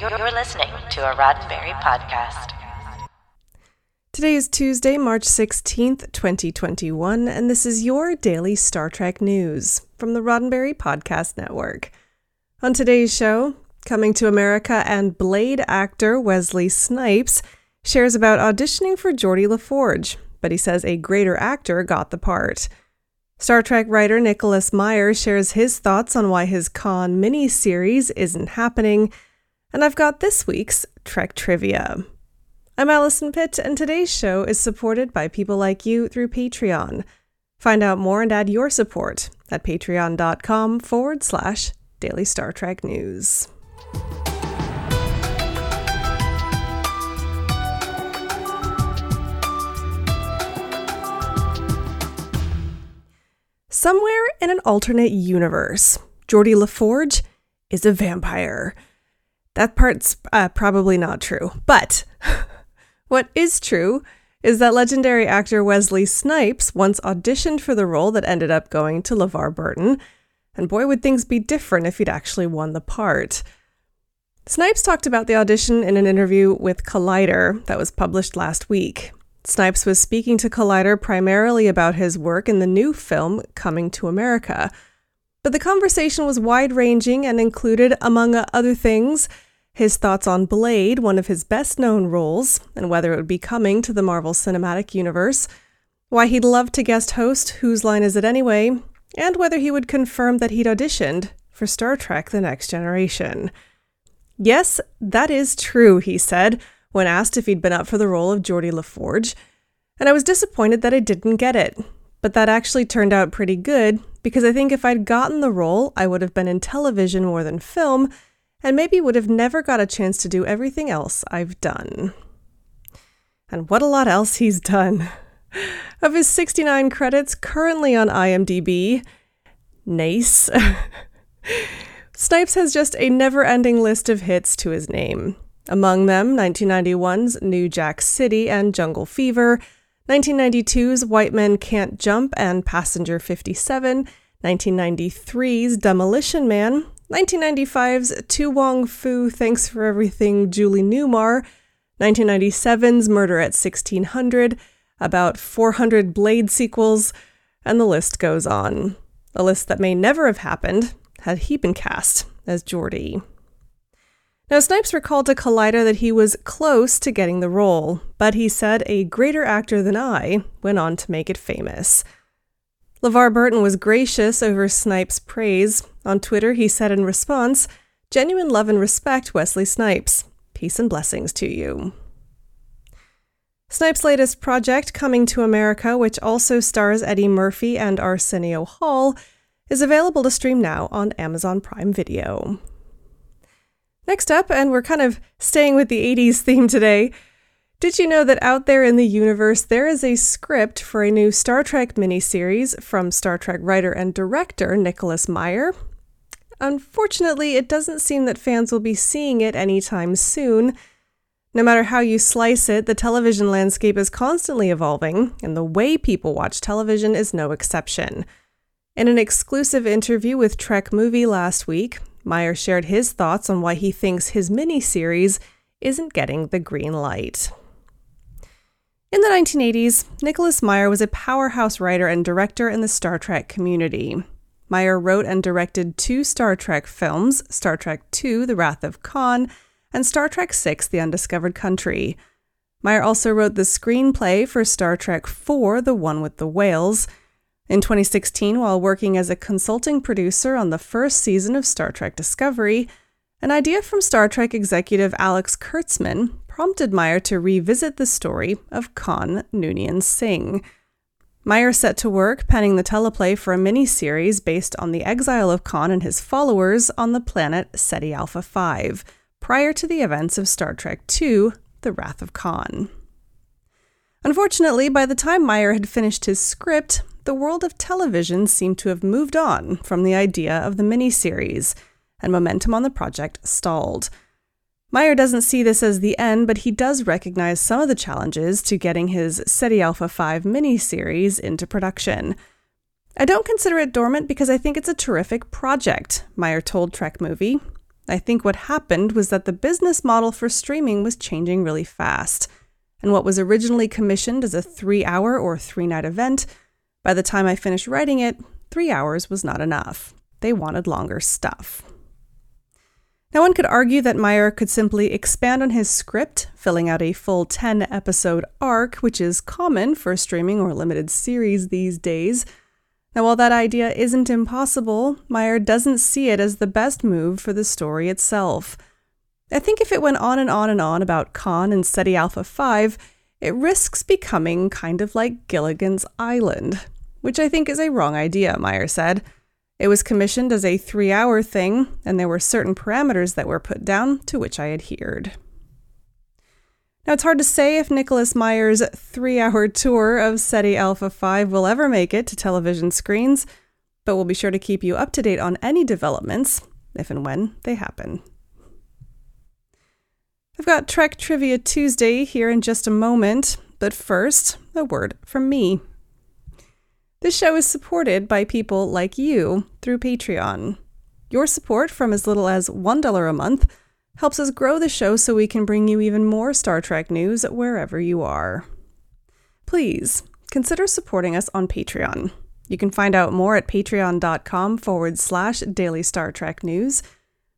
You're listening to a Roddenberry podcast. Today is Tuesday, March 16th, 2021, and this is your daily Star Trek news from the Roddenberry Podcast Network. On today's show, coming to America and Blade actor Wesley Snipes shares about auditioning for Geordi LaForge, but he says a greater actor got the part. Star Trek writer Nicholas Meyer shares his thoughts on why his Khan miniseries isn't happening and I've got this week's Trek Trivia. I'm Allison Pitt, and today's show is supported by people like you through Patreon. Find out more and add your support at patreon.com forward slash daily Star Trek news. Somewhere in an alternate universe, Geordi LaForge is a vampire. That part's uh, probably not true. But what is true is that legendary actor Wesley Snipes once auditioned for the role that ended up going to LeVar Burton. And boy, would things be different if he'd actually won the part. Snipes talked about the audition in an interview with Collider that was published last week. Snipes was speaking to Collider primarily about his work in the new film Coming to America. But the conversation was wide ranging and included, among other things, his thoughts on Blade, one of his best known roles, and whether it would be coming to the Marvel Cinematic Universe, why he'd love to guest host Whose Line Is It Anyway, and whether he would confirm that he'd auditioned for Star Trek The Next Generation. Yes, that is true, he said, when asked if he'd been up for the role of Geordi LaForge, and I was disappointed that I didn't get it. But that actually turned out pretty good, because I think if I'd gotten the role, I would have been in television more than film, and maybe would have never got a chance to do everything else I've done. And what a lot else he's done. Of his 69 credits currently on IMDb, nice. Snipes has just a never ending list of hits to his name. Among them, 1991's New Jack City and Jungle Fever, 1992's White Men Can't Jump and Passenger 57, 1993's Demolition Man, 1995's To Wong Foo, Thanks for Everything, Julie Newmar, 1997's Murder at 1600, about 400 Blade sequels, and the list goes on. A list that may never have happened had he been cast as Geordi. Now, Snipes recalled to Collider that he was close to getting the role, but he said a greater actor than I went on to make it famous. LeVar Burton was gracious over Snipes' praise. On Twitter, he said in response, Genuine love and respect, Wesley Snipes. Peace and blessings to you. Snipes' latest project, Coming to America, which also stars Eddie Murphy and Arsenio Hall, is available to stream now on Amazon Prime Video. Next up, and we're kind of staying with the 80s theme today, did you know that out there in the universe there is a script for a new Star Trek miniseries from Star Trek writer and director Nicholas Meyer? Unfortunately, it doesn't seem that fans will be seeing it anytime soon. No matter how you slice it, the television landscape is constantly evolving, and the way people watch television is no exception. In an exclusive interview with Trek Movie last week, Meyer shared his thoughts on why he thinks his miniseries isn't getting the green light. In the 1980s, Nicholas Meyer was a powerhouse writer and director in the Star Trek community. Meyer wrote and directed two Star Trek films Star Trek II The Wrath of Khan and Star Trek VI The Undiscovered Country. Meyer also wrote the screenplay for Star Trek IV The One with the Whales. In 2016, while working as a consulting producer on the first season of Star Trek Discovery, an idea from Star Trek executive Alex Kurtzman prompted Meyer to revisit the story of Khan Noonien Singh. Meyer set to work penning the teleplay for a mini series based on the exile of Khan and his followers on the planet Ceti Alpha 5, prior to the events of Star Trek II The Wrath of Khan. Unfortunately, by the time Meyer had finished his script, the world of television seemed to have moved on from the idea of the miniseries, and momentum on the project stalled. Meyer doesn't see this as the end, but he does recognize some of the challenges to getting his Ceti Alpha 5 miniseries into production. I don't consider it dormant because I think it's a terrific project, Meyer told Trek Movie. I think what happened was that the business model for streaming was changing really fast. And what was originally commissioned as a three hour or three night event, by the time I finished writing it, three hours was not enough. They wanted longer stuff. Now, one could argue that Meyer could simply expand on his script, filling out a full 10 episode arc, which is common for streaming or limited series these days. Now, while that idea isn't impossible, Meyer doesn't see it as the best move for the story itself. I think if it went on and on and on about Khan and Ceti Alpha 5, it risks becoming kind of like Gilligan's Island, which I think is a wrong idea, Meyer said. It was commissioned as a three hour thing, and there were certain parameters that were put down to which I adhered. Now, it's hard to say if Nicholas Meyer's three hour tour of Ceti Alpha 5 will ever make it to television screens, but we'll be sure to keep you up to date on any developments, if and when they happen. I've got Trek Trivia Tuesday here in just a moment, but first, a word from me. This show is supported by people like you through Patreon. Your support from as little as $1 a month helps us grow the show so we can bring you even more Star Trek news wherever you are. Please consider supporting us on Patreon. You can find out more at patreon.com forward slash daily Star Trek news.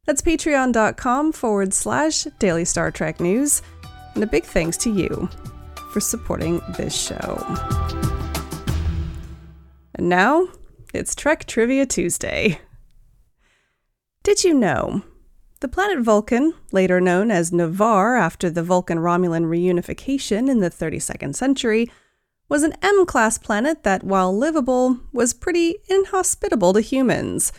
That's patreon.com forward slash daily Star Trek news. And a big thanks to you for supporting this show. And now it's Trek Trivia Tuesday. Did you know? The planet Vulcan, later known as Ni'Var after the Vulcan Romulan reunification in the 32nd century, was an M class planet that, while livable, was pretty inhospitable to humans.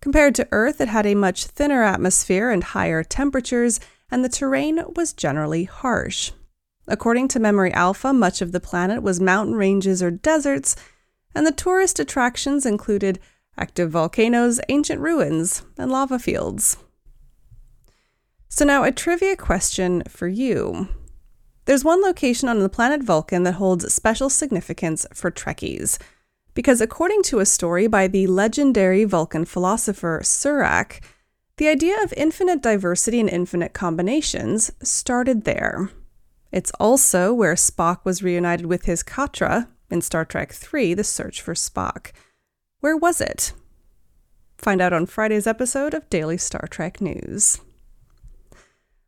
Compared to Earth, it had a much thinner atmosphere and higher temperatures, and the terrain was generally harsh. According to Memory Alpha, much of the planet was mountain ranges or deserts, and the tourist attractions included active volcanoes, ancient ruins, and lava fields. So, now a trivia question for you. There's one location on the planet Vulcan that holds special significance for Trekkies. Because according to a story by the legendary Vulcan philosopher Surak, the idea of infinite diversity and infinite combinations started there. It's also where Spock was reunited with his Katra in Star Trek III The Search for Spock. Where was it? Find out on Friday's episode of Daily Star Trek News.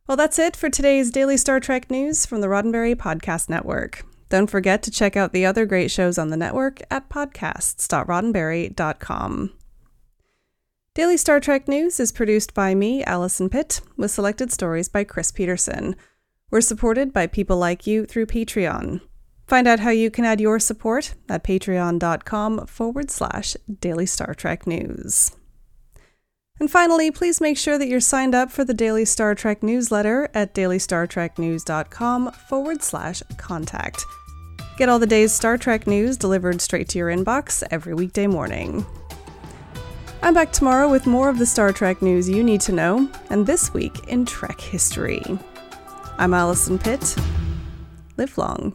Well, that's it for today's Daily Star Trek News from the Roddenberry Podcast Network. Don't forget to check out the other great shows on the network at podcasts.roddenberry.com. Daily Star Trek News is produced by me, Allison Pitt, with selected stories by Chris Peterson. We're supported by people like you through Patreon. Find out how you can add your support at patreon.com forward slash daily Star Trek news. And finally, please make sure that you're signed up for the Daily Star Trek newsletter at dailystartreknews.com forward slash contact. Get all the day's Star Trek news delivered straight to your inbox every weekday morning. I'm back tomorrow with more of the Star Trek news you need to know, and this week in Trek history. I'm Allison Pitt. Live long